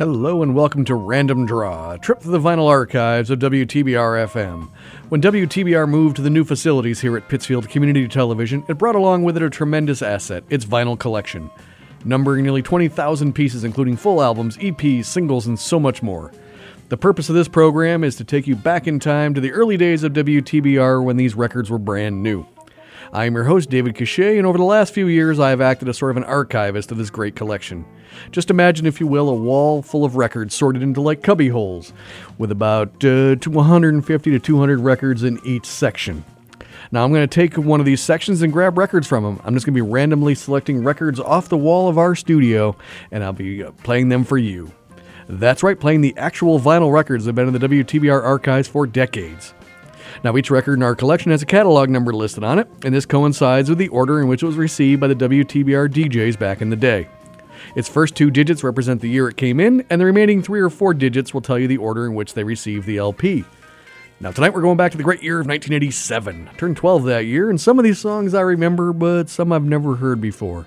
Hello and welcome to Random Draw, a trip through the vinyl archives of WTBR FM. When WTBR moved to the new facilities here at Pittsfield Community Television, it brought along with it a tremendous asset, its vinyl collection, numbering nearly 20,000 pieces, including full albums, EPs, singles, and so much more. The purpose of this program is to take you back in time to the early days of WTBR when these records were brand new. I am your host, David Cachet, and over the last few years I have acted as sort of an archivist of this great collection. Just imagine, if you will, a wall full of records sorted into like cubby holes, with about uh, 150 to 200 records in each section. Now I'm going to take one of these sections and grab records from them. I'm just going to be randomly selecting records off the wall of our studio, and I'll be uh, playing them for you. That's right, playing the actual vinyl records that have been in the WTBR archives for decades. Now, each record in our collection has a catalog number listed on it, and this coincides with the order in which it was received by the WTBR DJs back in the day. Its first two digits represent the year it came in, and the remaining three or four digits will tell you the order in which they received the LP. Now, tonight we're going back to the great year of 1987. I turned 12 that year, and some of these songs I remember, but some I've never heard before.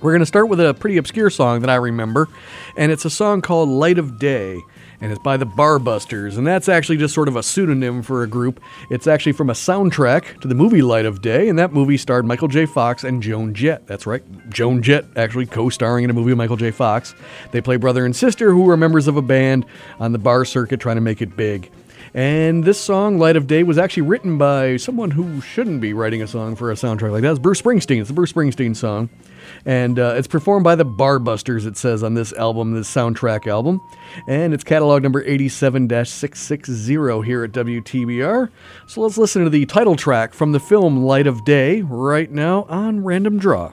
We're going to start with a pretty obscure song that I remember, and it's a song called Light of Day and it's by the Barbusters, and that's actually just sort of a pseudonym for a group. It's actually from a soundtrack to the movie Light of Day, and that movie starred Michael J. Fox and Joan Jett. That's right, Joan Jett actually co-starring in a movie with Michael J. Fox. They play brother and sister who are members of a band on the bar circuit trying to make it big. And this song, Light of Day, was actually written by someone who shouldn't be writing a song for a soundtrack like that. It's Bruce Springsteen. It's a Bruce Springsteen song and uh, it's performed by the Barbusters. It says on this album, this soundtrack album, and it's catalog number 87-660 here at WTBR. So let's listen to the title track from the film Light of Day right now on Random Draw.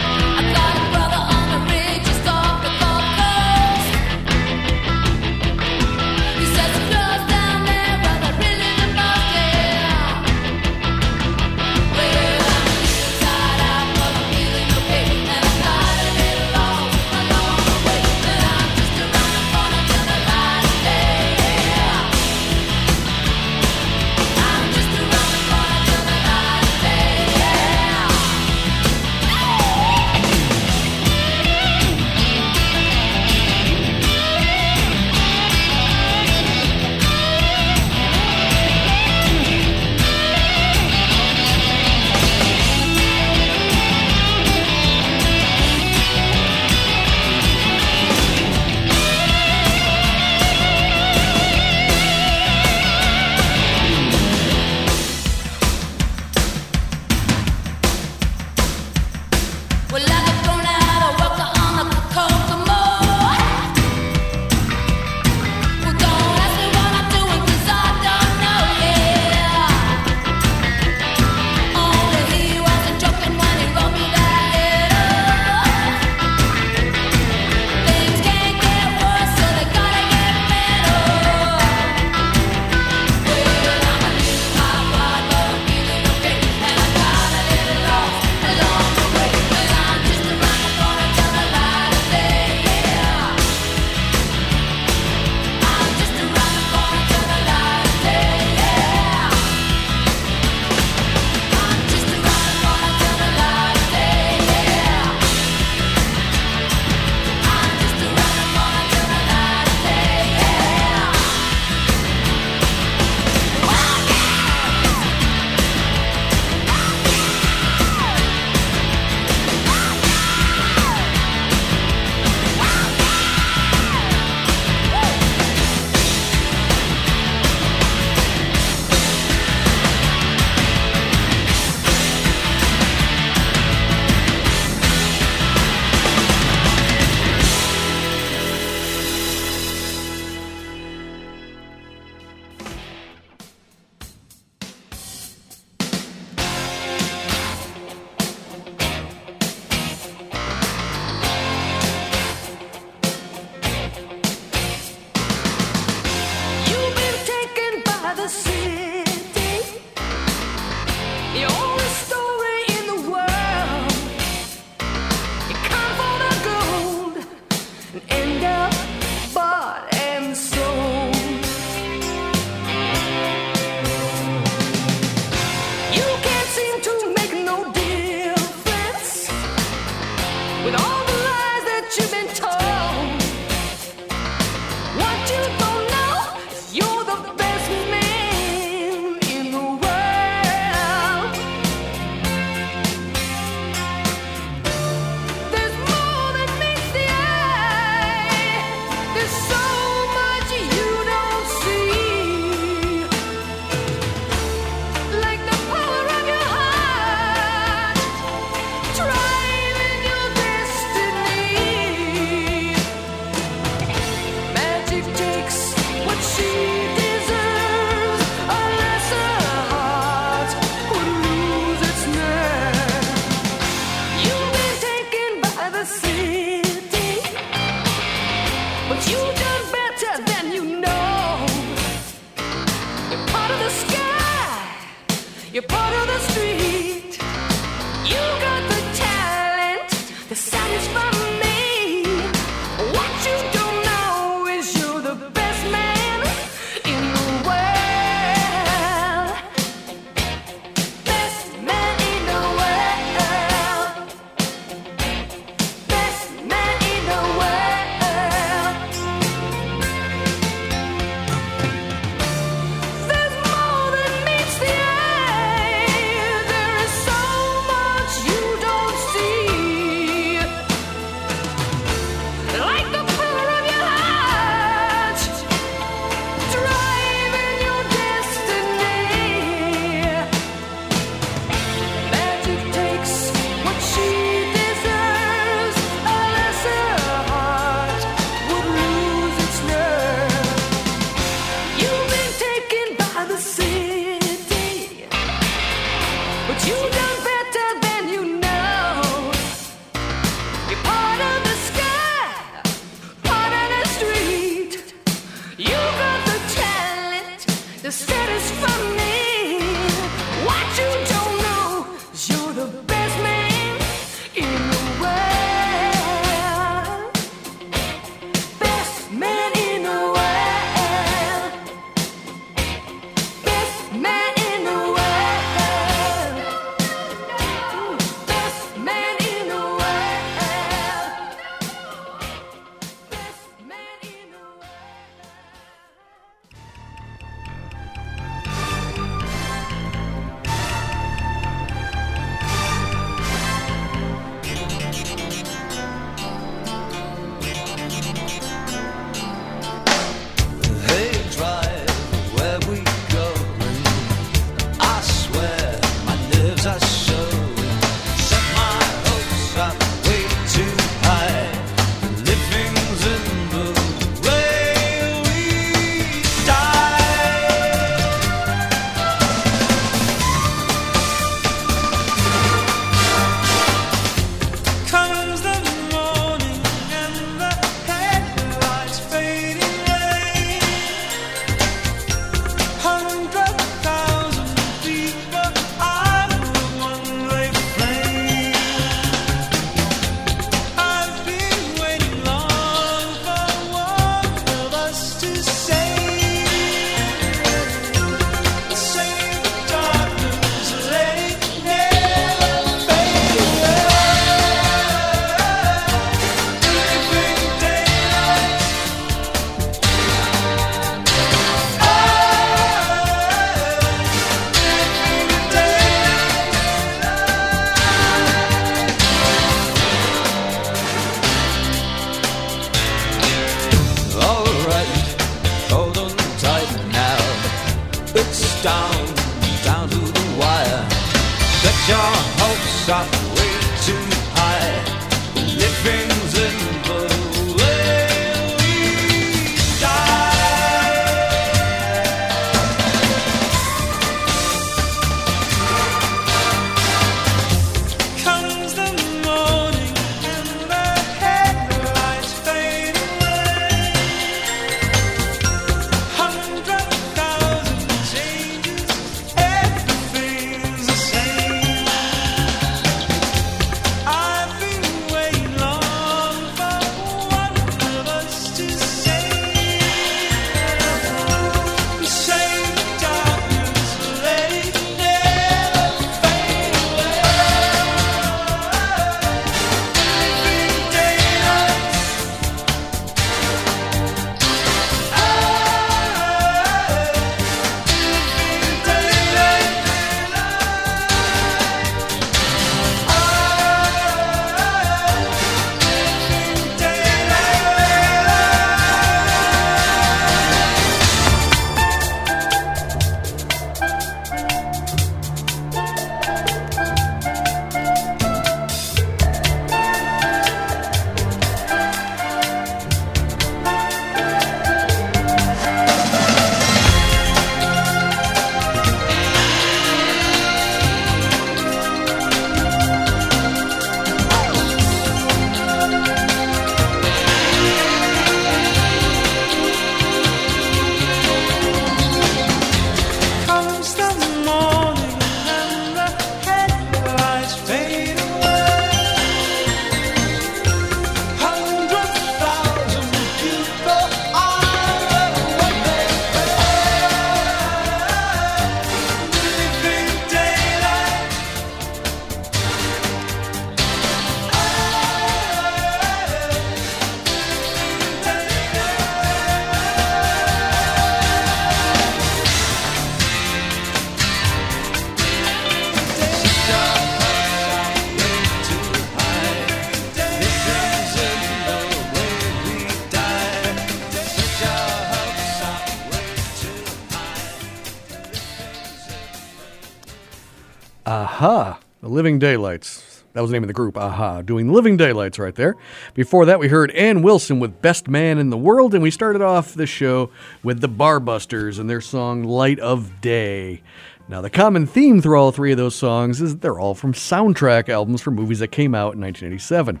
Daylights. That was the name of the group, a-ha, doing Living Daylights right there. Before that, we heard Ann Wilson with Best Man in the World, and we started off the show with the Barbusters and their song Light of Day. Now, the common theme through all three of those songs is they're all from soundtrack albums for movies that came out in 1987.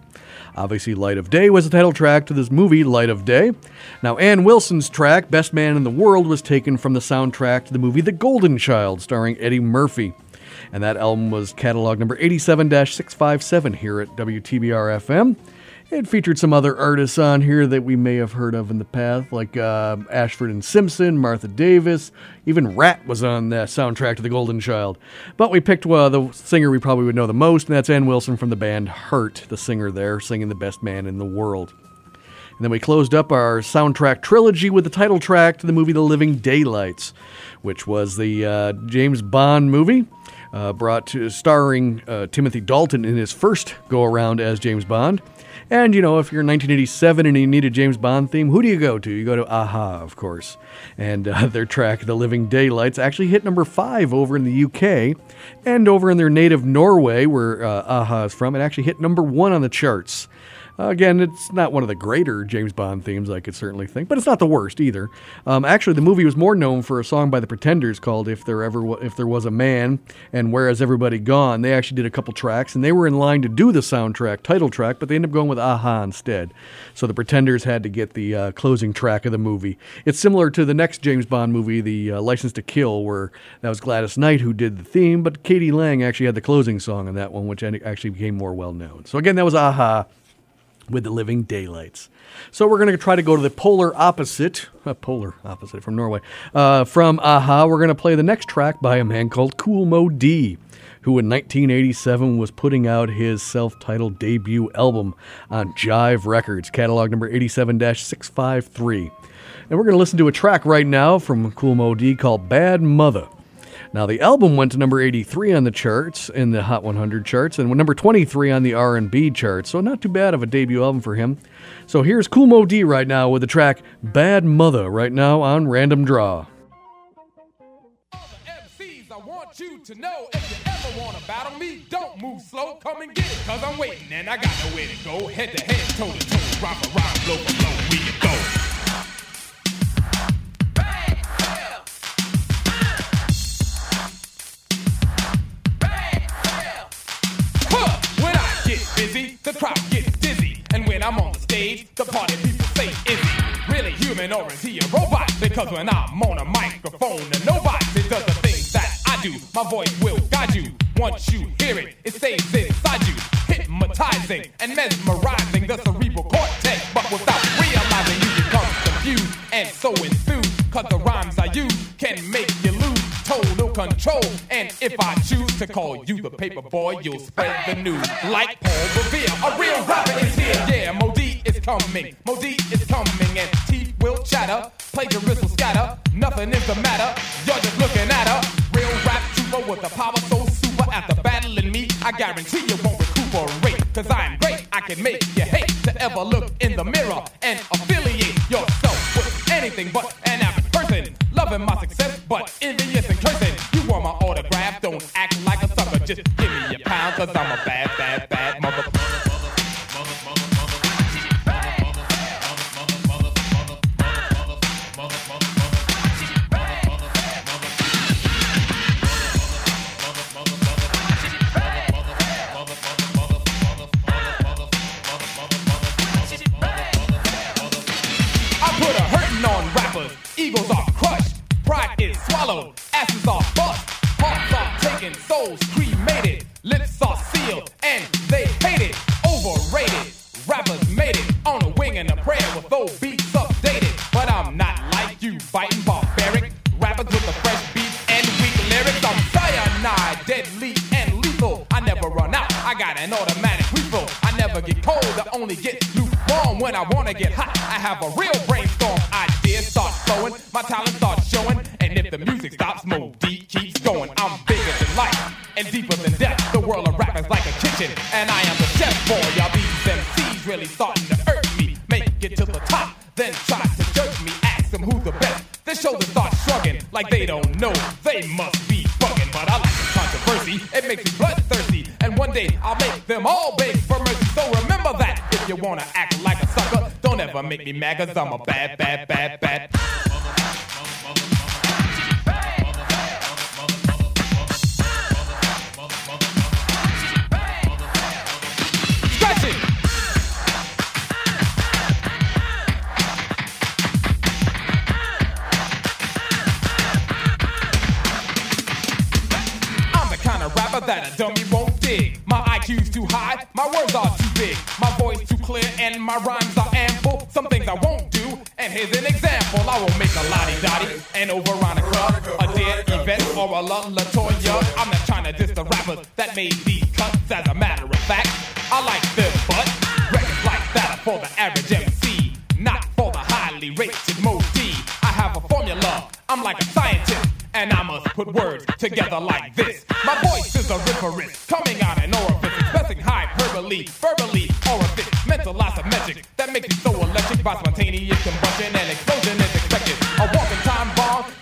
Obviously, Light of Day was the title track to this movie, Light of Day. Now, Ann Wilson's track, Best Man in the World, was taken from the soundtrack to the movie The Golden Child, starring Eddie Murphy. And that album was catalog number 87 657 here at WTBR FM. It featured some other artists on here that we may have heard of in the past, like uh, Ashford and Simpson, Martha Davis, even Ratt was on the soundtrack to The Golden Child. But we picked uh, the singer we probably would know the most, and that's Ann Wilson from the band Heart, the singer there, singing The Best Man in the World. And then we closed up our soundtrack trilogy with the title track to the movie The Living Daylights, which was the uh, James Bond movie. Uh, brought to starring uh, Timothy Dalton in his first go around as James Bond. And, you know, if you're in 1987 and you need a James Bond theme, who do you go to? You go to a-ha, of course. And uh, their track, The Living Daylights, actually hit number five over in the UK. And over in their native Norway, where uh, a-ha is from, it actually hit number one on the charts. Again, it's not one of the greater James Bond themes, I could certainly think, but it's not the worst either. Um, actually, the movie was more known for a song by the Pretenders called "If There Ever If There Was a Man" and "Where Has Everybody Gone." They actually did a couple tracks, and they were in line to do the soundtrack title track, but they ended up going with "a-ha" instead. So the Pretenders had to get the uh, closing track of the movie. It's similar to the next James Bond movie, The uh, License to Kill, where that was Gladys Knight who did the theme, but k.d. lang actually had the closing song on that one, which actually became more well known. So again, that was "a-ha." With the living daylights. So we're going to try to go to the polar opposite, a polar opposite from Norway. Uh, from a-ha, we're going to play the next track by a man called Kool Moe Dee, who in 1987 was putting out his self-titled debut album on Jive Records, catalog number 87-653. And we're going to listen to a track right now from Kool Moe Dee called Bad Mother. Now the album went to number 83 on the charts in the Hot 100 charts and number 23 on the R&B charts. So not too bad of a debut album for him. So here's Kool Moe Dee right now with the track Bad Mother right now on Random Draw. to know if you ever wanna battle me, don't move slow, come and get it, cause I'm waiting and I got nowhere to go. Head to head, toe to toe, rhyme, blow blow, we the crowd gets dizzy. And when I'm on the stage, the party people say, is he really human or is he a robot? Because when I'm on a microphone and nobody does the things that I do, my voice will guide you. Once you hear it, it stays inside you, hypnotizing and mesmerizing the cerebral cortex. But without realizing, you become confused and so enthused. Cause the rhymes I use can make control. And if I choose to call you the paper boy, you'll spread the news like Paul Revere. A real rapper is here. Yeah, Moe Dee is coming. Moe Dee is coming, and teeth will chatter. Plagiarists will scatter. Nothing is the matter. You're just looking at a real rap trooper with the power so super. After battling me, I guarantee you won't recuperate. Cause I'm great. I can make you hate to ever look in the mirror and affiliate yourself with anything but an average person. Loving my success, but envious and cursing. Want my autograph? Don't act like a sucker. Just give me a pound, cause I'm a bad have a cause I'm a bad. Here's an example. I will make a lottie dottie and over Veronica, a dead event, or a La Latoya. I'm not trying to diss the rappers that made these cuts. As a matter of fact, I like this, but records like that for the average MC, not for the highly rated Moe Dee. I have a formula. I'm like a scientist. And I must put words together like this. My voice is a riverist, coming out an orifice, expressing hyperbole, verbally orifice, mental magic that makes me so electric by spontaneous combustion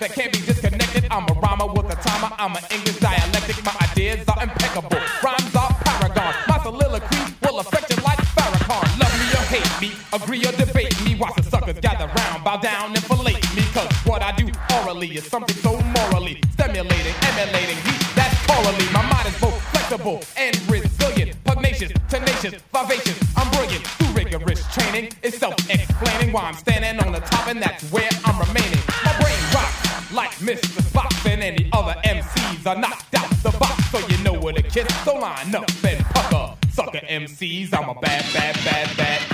that can't be disconnected. I'm a rhymer with a timer. I'm an English dialectic. My ideas are impeccable. Rhymes are paragon. My soliloquy will affect you like Farrakhan. Love me or hate me, agree or debate me. Watch the suckers gather round, bow down and fillet me. Cause what I do orally is something so morally stimulating, emulating heat that's orally. My mind is both flexible and resilient, pugnacious, tenacious, vivacious. I'm brilliant through rigorous training. It's self-explaining why I'm standing on the top, and that's where Are knocked out the box, so you know where to kiss. So line up and pucker, sucker MCs. I'm a bad, bad, bad, bad.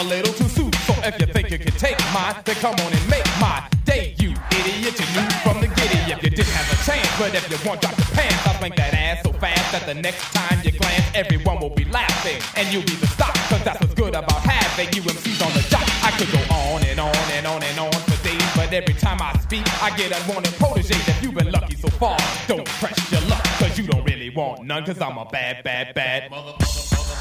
A little too soon. So if you think you can take mine, then come on and make my day, you idiot. You knew from the giddy if you didn't have a chance. But if you want drop your pants, I'll swing that ass so fast that the next time you glance, everyone will be laughing. And you'll be the stock, cause that's what's good about having you MCs on the job. I could go on and on and on and on for days, but every time I speak, I get unwanted proteges. If you've been lucky so far, don't press your luck, cause you don't really want none, cause I'm a bad, bad, bad mother. We're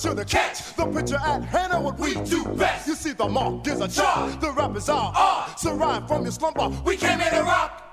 sure to catch. The picture at hand and what we do best. You see, the mark is a charge. The rappers are are. So ride from your slumber. We came in to rock.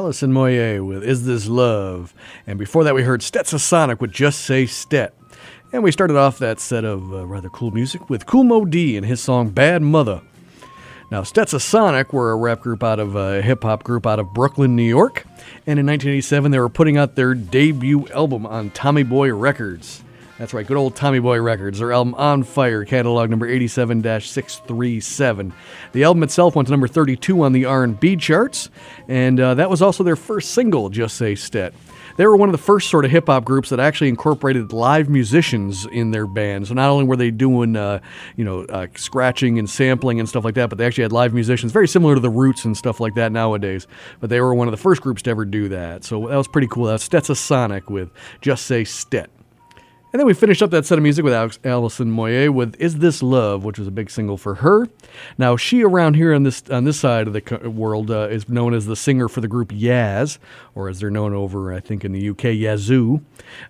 Alison Moyet with Is This Love? And before that, we heard Stetsasonic with Just Say Stet. And we started off that set of uh, rather cool music with Kool Moe Dee and his song Bad Mother. Now, Stetsasonic were a rap group out of a hip hop group out of Brooklyn, New York. And in 1987, they were putting out their debut album on Tommy Boy Records. That's right, good old Tommy Boy Records. Their album On Fire, catalog number 87 637. The album itself went to number 32 on the R&B charts, and uh, that was also their first single, Just Say Stet. They were one of the first sort of hip hop groups that actually incorporated live musicians in their band. So not only were they doing, uh, you know, uh, scratching and sampling and stuff like that, but they actually had live musicians, very similar to the Roots and stuff like that nowadays. But they were one of the first groups to ever do that. So that was pretty cool. That's Stetsasonic with Just Say Stet. And then we finished up that set of music with Alex, Alison Moyet with "Is This Love," which was a big single for her. Now she around here on this on this side of the world uh, is known as the singer for the group Yaz, or as they're known over I think in the UK Yazoo.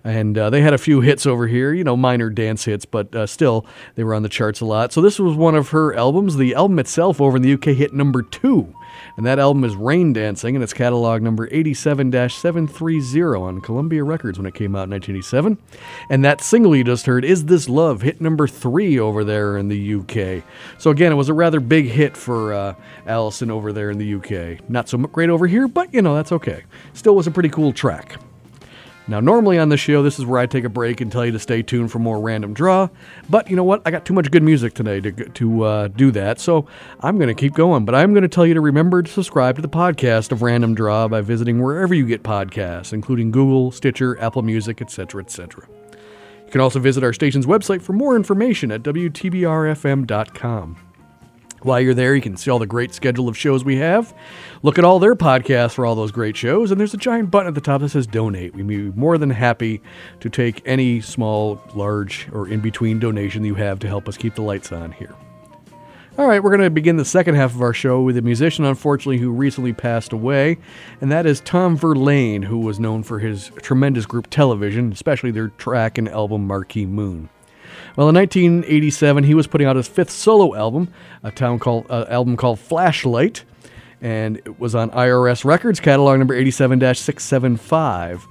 And uh, they had a few hits over here, you know, minor dance hits, but uh, still they were on the charts a lot. So this was one of her albums. The album itself over in the UK hit number two. And that album is Rain Dancing, and it's catalog number 87 730 on Columbia Records when it came out in 1987. And that single you just heard, Is This Love, hit number three over there in the UK. So again, it was a rather big hit for uh, Allison over there in the UK. Not so great over here, but you know, that's okay. Still was a pretty cool track. Now, normally on the show, this is where I take a break and tell you to stay tuned for more random draw. But you know what? I got too much good music today to to uh, do that, so I'm going to keep going. But I'm going to tell you to remember to subscribe to the podcast of Random Draw by visiting wherever you get podcasts, including Google, Stitcher, Apple Music, etc., etc. You can also visit our station's website for more information at wtbrfm.com. While you're there, you can see all the great schedule of shows we have. Look at all their podcasts for all those great shows, and there's a giant button at the top that says donate. We'd be more than happy to take any small, large, or in between donation you have to help us keep the lights on here. All right, we're going to begin the second half of our show with a musician, unfortunately, who recently passed away, and that is Tom Verlaine, who was known for his tremendous group Television, especially their track and album Marquee Moon. Well, in 1987, he was putting out his fifth solo album, a town called uh, album called Flashlight, and it was on IRS Records, catalog number 87-675.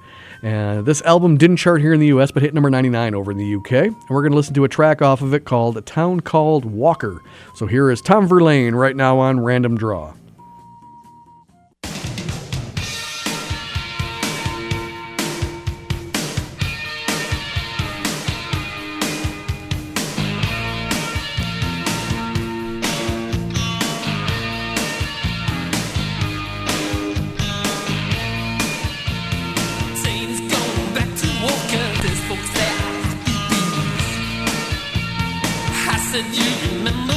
And this album didn't chart here in the U.S., but hit number 99 over in the U.K. And we're going to listen to a track off of it called "A Town Called Walker." So here is Tom Verlaine right now on Random Draw. Said, you remember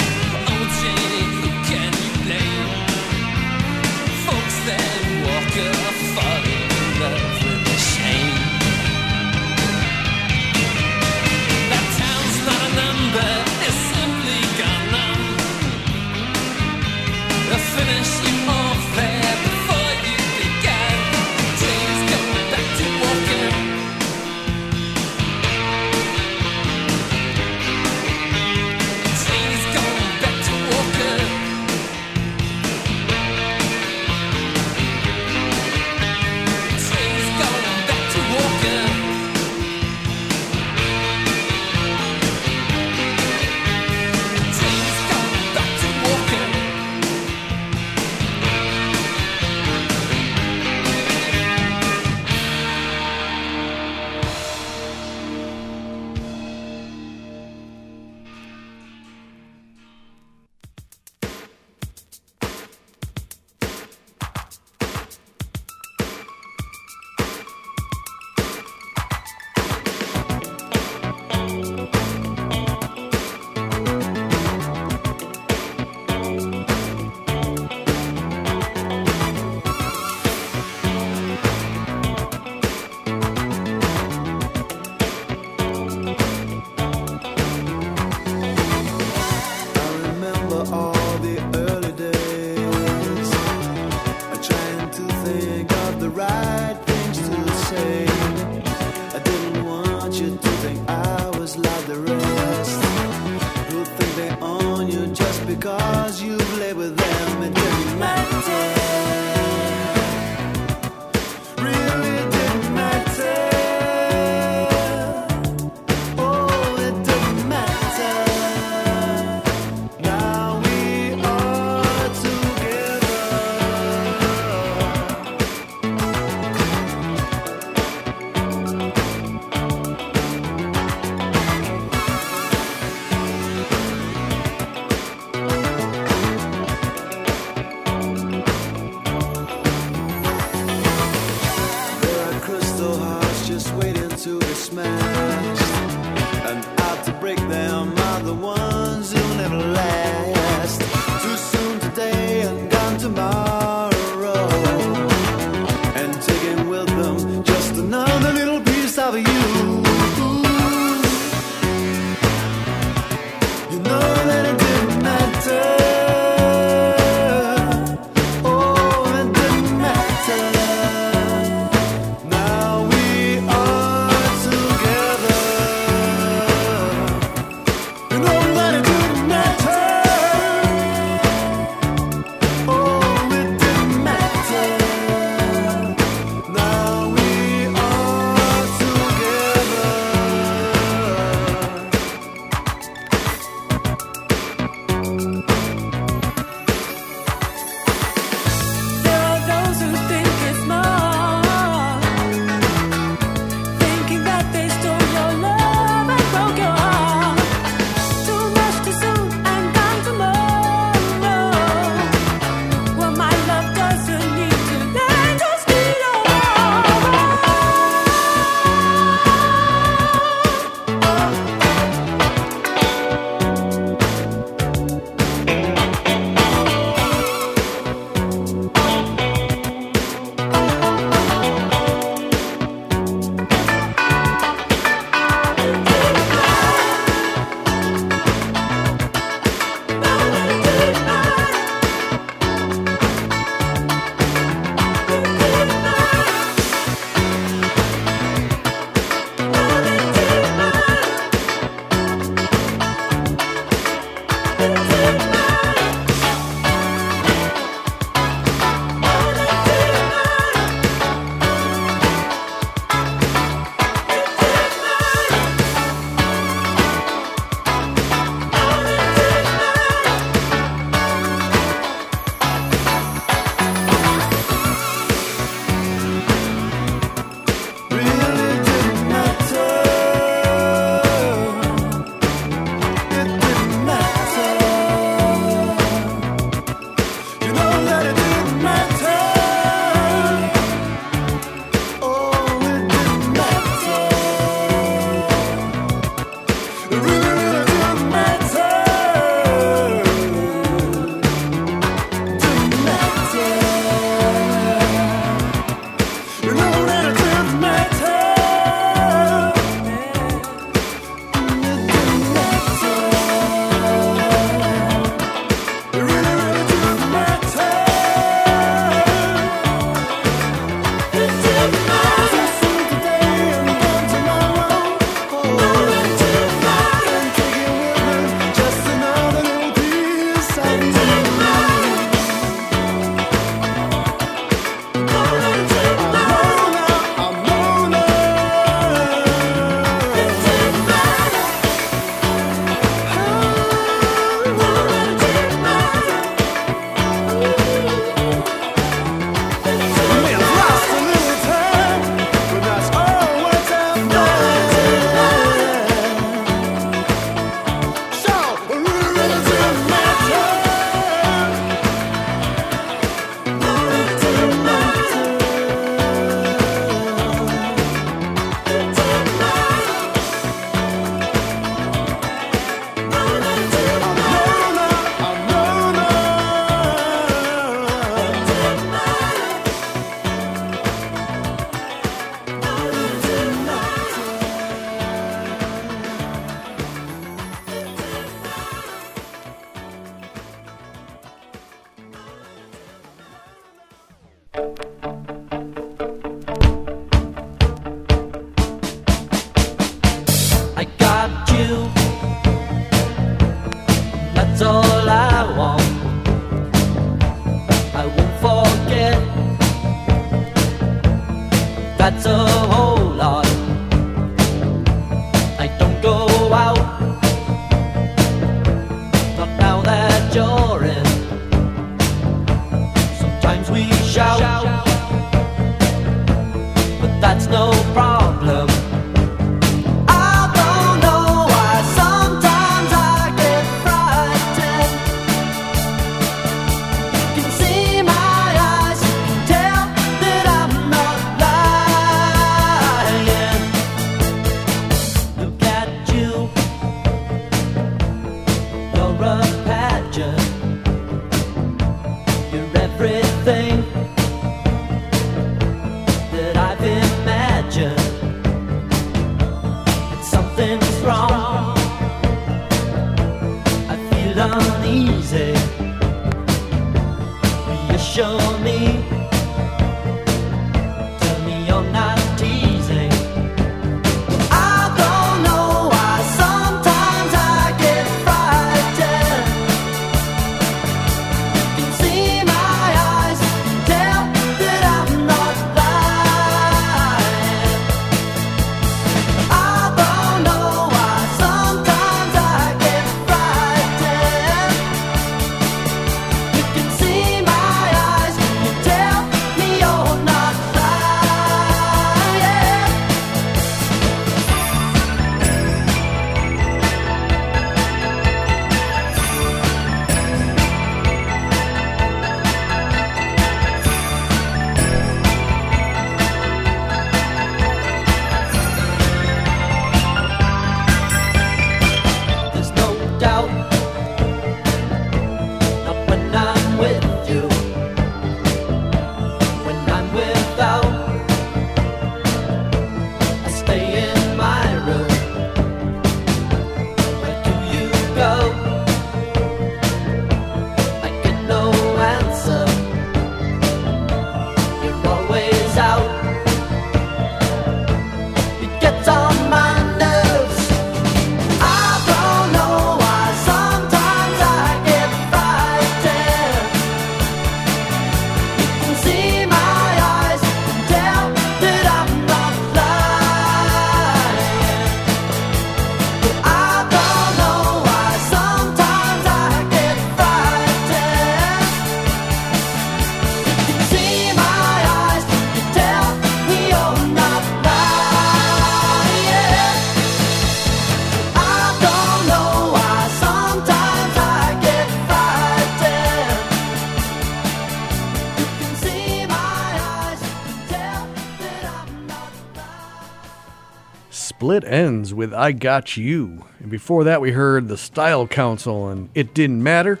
with I Got You. And before that, we heard The Style Council and It Didn't Matter.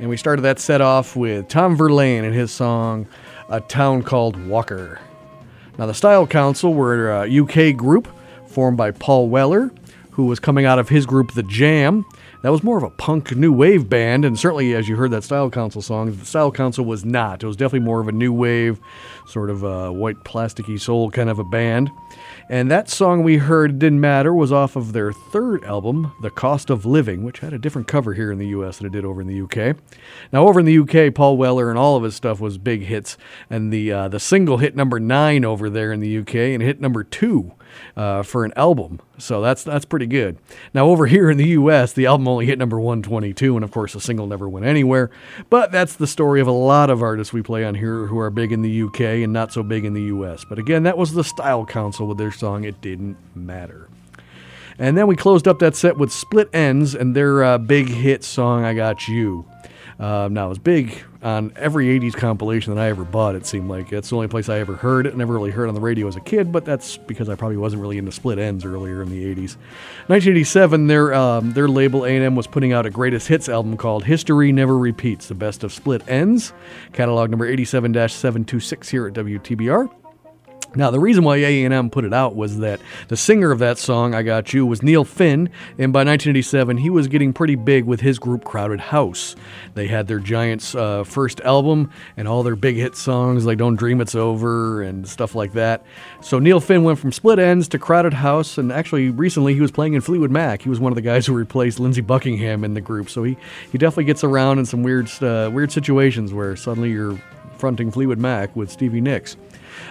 And we started that set off with Tom Verlaine and his song A Town Called Walker. Now, the Style Council were a uh, UK group formed by Paul Weller, who was coming out of his group The Jam. That was more of a punk new wave band, and certainly as you heard that Style Council song, the Style Council was not. It was definitely more of a new wave, sort of a white plasticky soul kind of a band. And that song we heard, Didn't Matter, was off of their third album, The Cost of Living, which had a different cover here in the US than it did over in the UK. Now, over in the UK, Paul Weller and all of his stuff was big hits, and the, uh, the single hit number nine over there in the UK and hit number two uh, for an album. So that's that's pretty good. Now over here in the U.S., the album only hit number 122, and of course the single never went anywhere. But that's the story of a lot of artists we play on here who are big in the U.K. and not so big in the U.S. But again, that was the Style Council with their song "It Didn't Matter." And then we closed up that set with Split Enz and their uh, big hit song "I Got You." Um, now it was big on every '80s compilation that I ever bought. It seemed like that's the only place I ever heard it. Never really heard on the radio as a kid, but that's because I probably wasn't really into Split Enz earlier in the '80s. 1987, their um, their label A&M was putting out a greatest hits album called "History Never Repeats: The Best of Split Enz," catalog number 87-726 here at WTBR. Now, the reason why A&M put it out was that the singer of that song, I Got You, was Neil Finn, and by 1987, he was getting pretty big with his group Crowded House. They had their Giants uh, first album and all their big hit songs like Don't Dream It's Over and stuff like that. So Neil Finn went from Split Enz to Crowded House, and actually recently he was playing in Fleetwood Mac. He was one of the guys who replaced Lindsey Buckingham in the group, so he, he definitely gets around in some weird, uh, weird situations where suddenly you're fronting Fleetwood Mac with Stevie Nicks.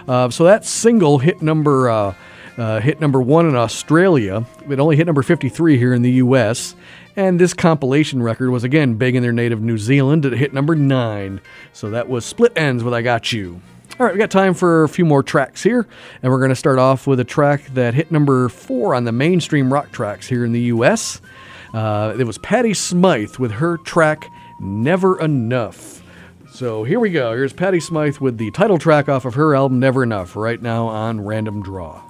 Uh, so that single hit number uh, uh, hit number one in Australia. It only hit number 53 here in the U.S. And this compilation record was again big in their native New Zealand. It hit number nine. So that was Split Enz with "I Got You." All right, we got time for a few more tracks here, and we're going to start off with a track that hit number four on the mainstream rock tracks here in the U.S. Uh, it was Patty Smyth with her track "Never Enough." So here we go. Here's Patty Smyth with the title track off of her album Never Enough, right now on Random Draw.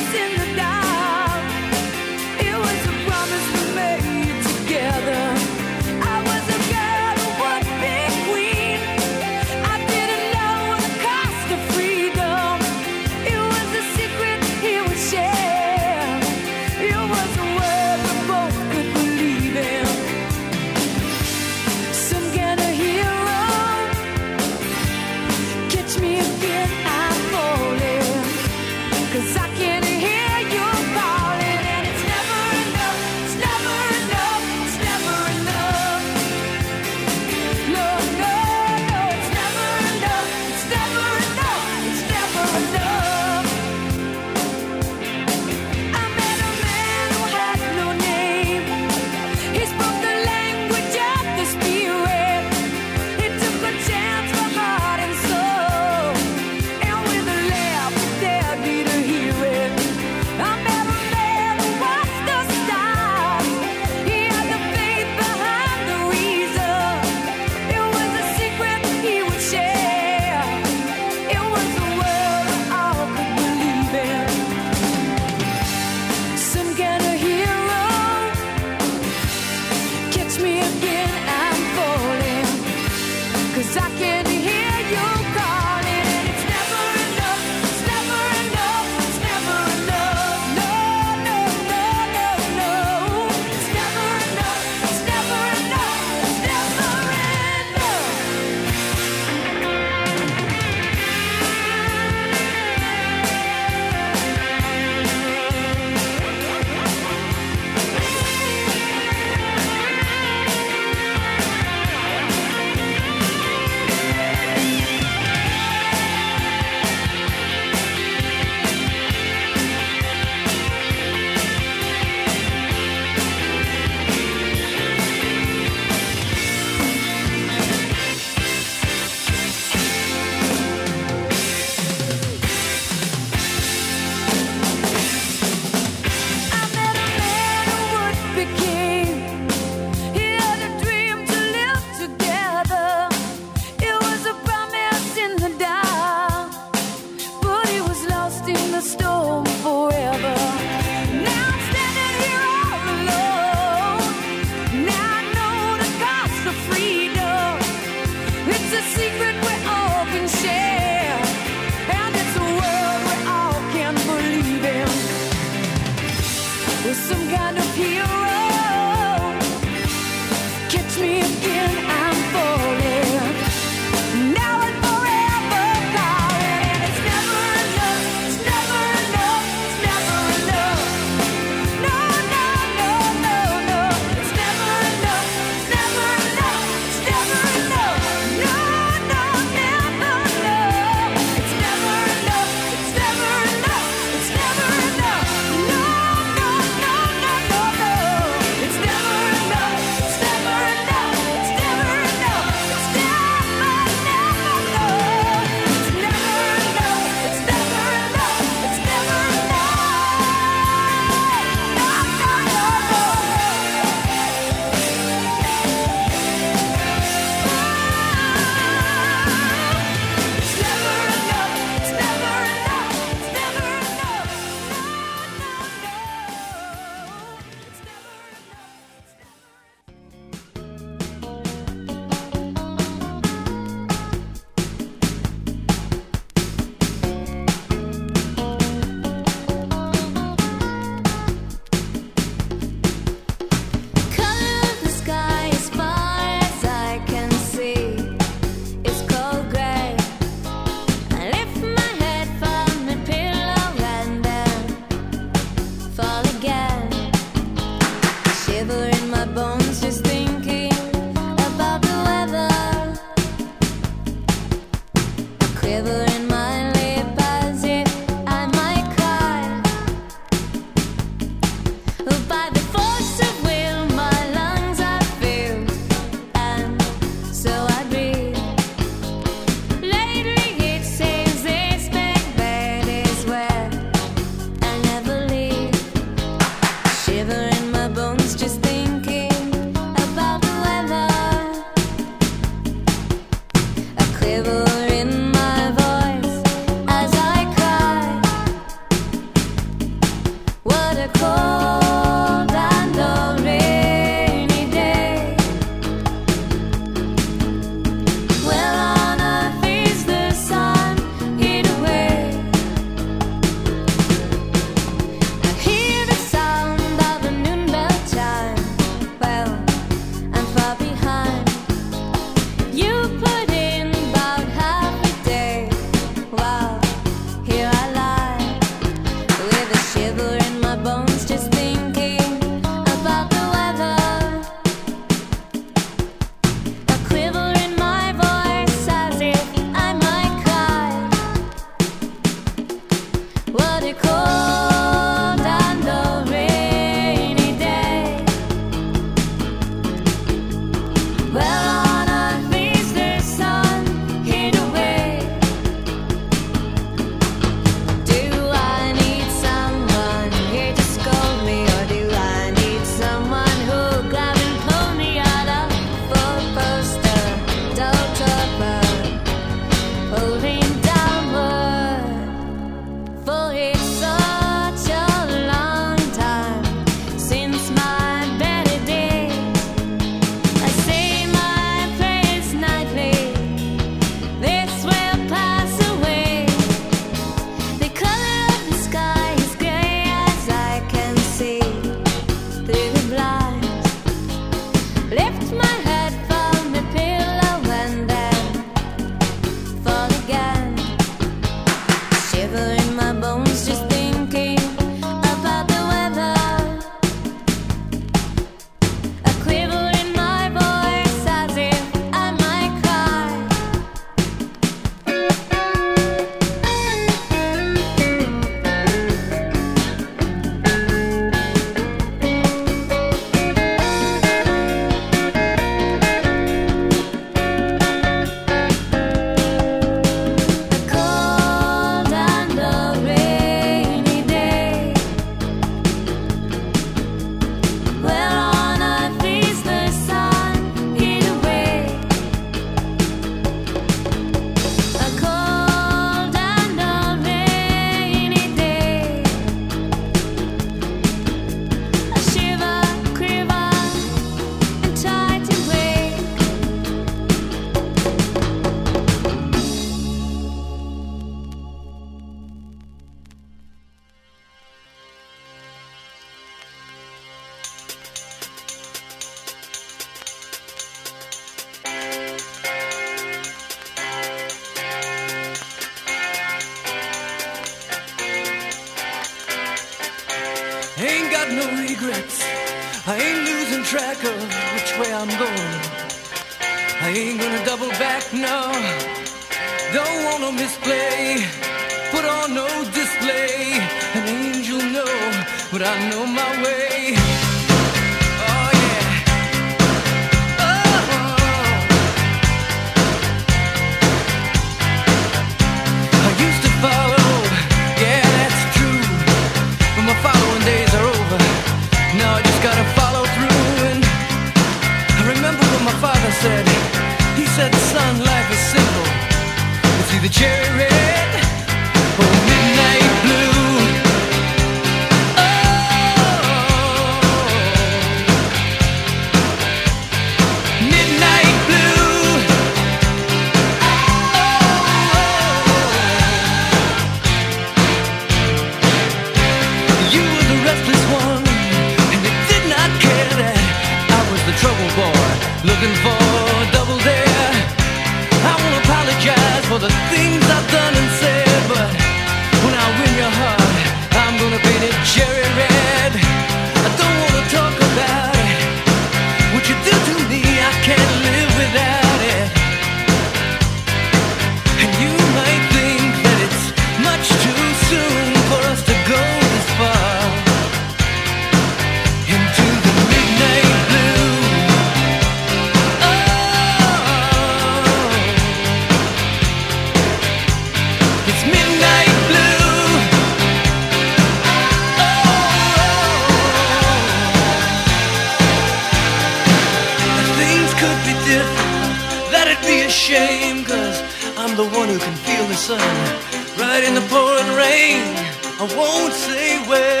I won't say when,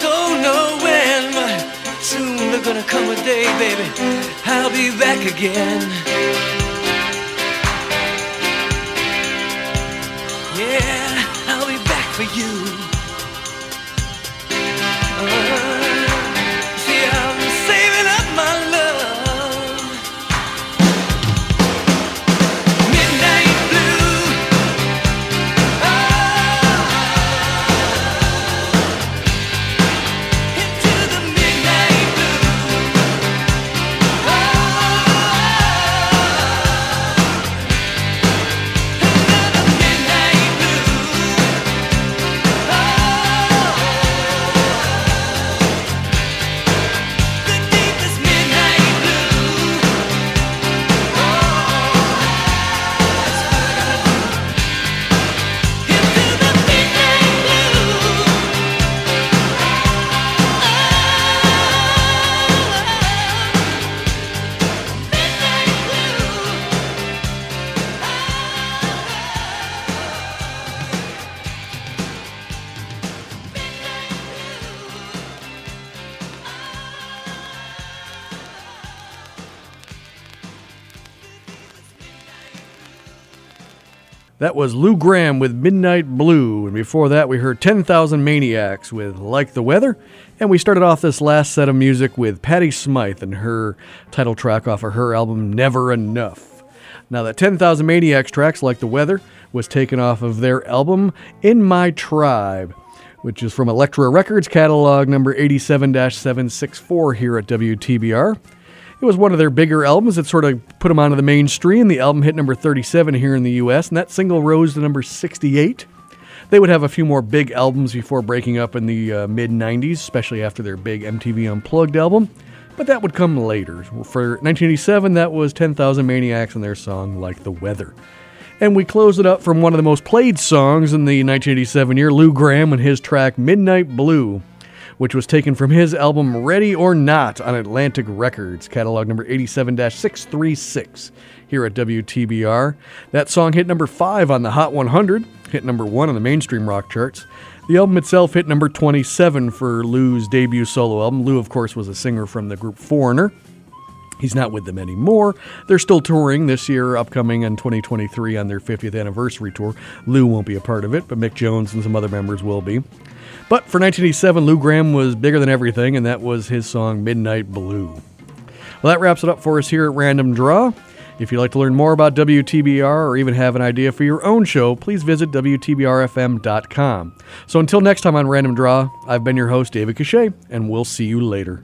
don't know when, but soon there's gonna come a day, baby, I'll be back again. That was Lou Gramm with Midnight Blue, and before that we heard 10,000 Maniacs with Like the Weather, and we started off this last set of music with Patty Smyth and her title track off of her album Never Enough. Now, that 10,000 Maniacs tracks, Like the Weather, was taken off of their album In My Tribe, which is from Elektra Records, catalog number 87 764 here at WTBR. It was one of their bigger albums that sort of put them onto the mainstream. The album hit number 37 here in the US, and that single rose to number 68. They would have a few more big albums before breaking up in the uh, mid 90s, especially after their big MTV Unplugged album, but that would come later. For 1987, that was 10,000 Maniacs and their song Like the Weather. And we close it up from one of the most played songs in the 1987 year, Lou Gramm and his track Midnight Blue which was taken from his album Ready or Not on Atlantic Records, catalog number 87 636 here at WTBR. That song hit number 5 on the Hot 100, hit number 1 on the mainstream rock charts. The album itself hit number 27 for Lou's debut solo album. Lou, of course, was a singer from the group Foreigner. He's not with them anymore. They're still touring this year, upcoming in 2023 on their 50th anniversary tour. Lou won't be a part of it, but Mick Jones and some other members will be. But for 1987, Lou Gramm was bigger than everything, and that was his song Midnight Blue. Well, that wraps it up for us here at Random Draw. If you'd like to learn more about WTBR or even have an idea for your own show, please visit WTBRFM.com. So until next time on Random Draw, I've been your host, David Cachet, and we'll see you later.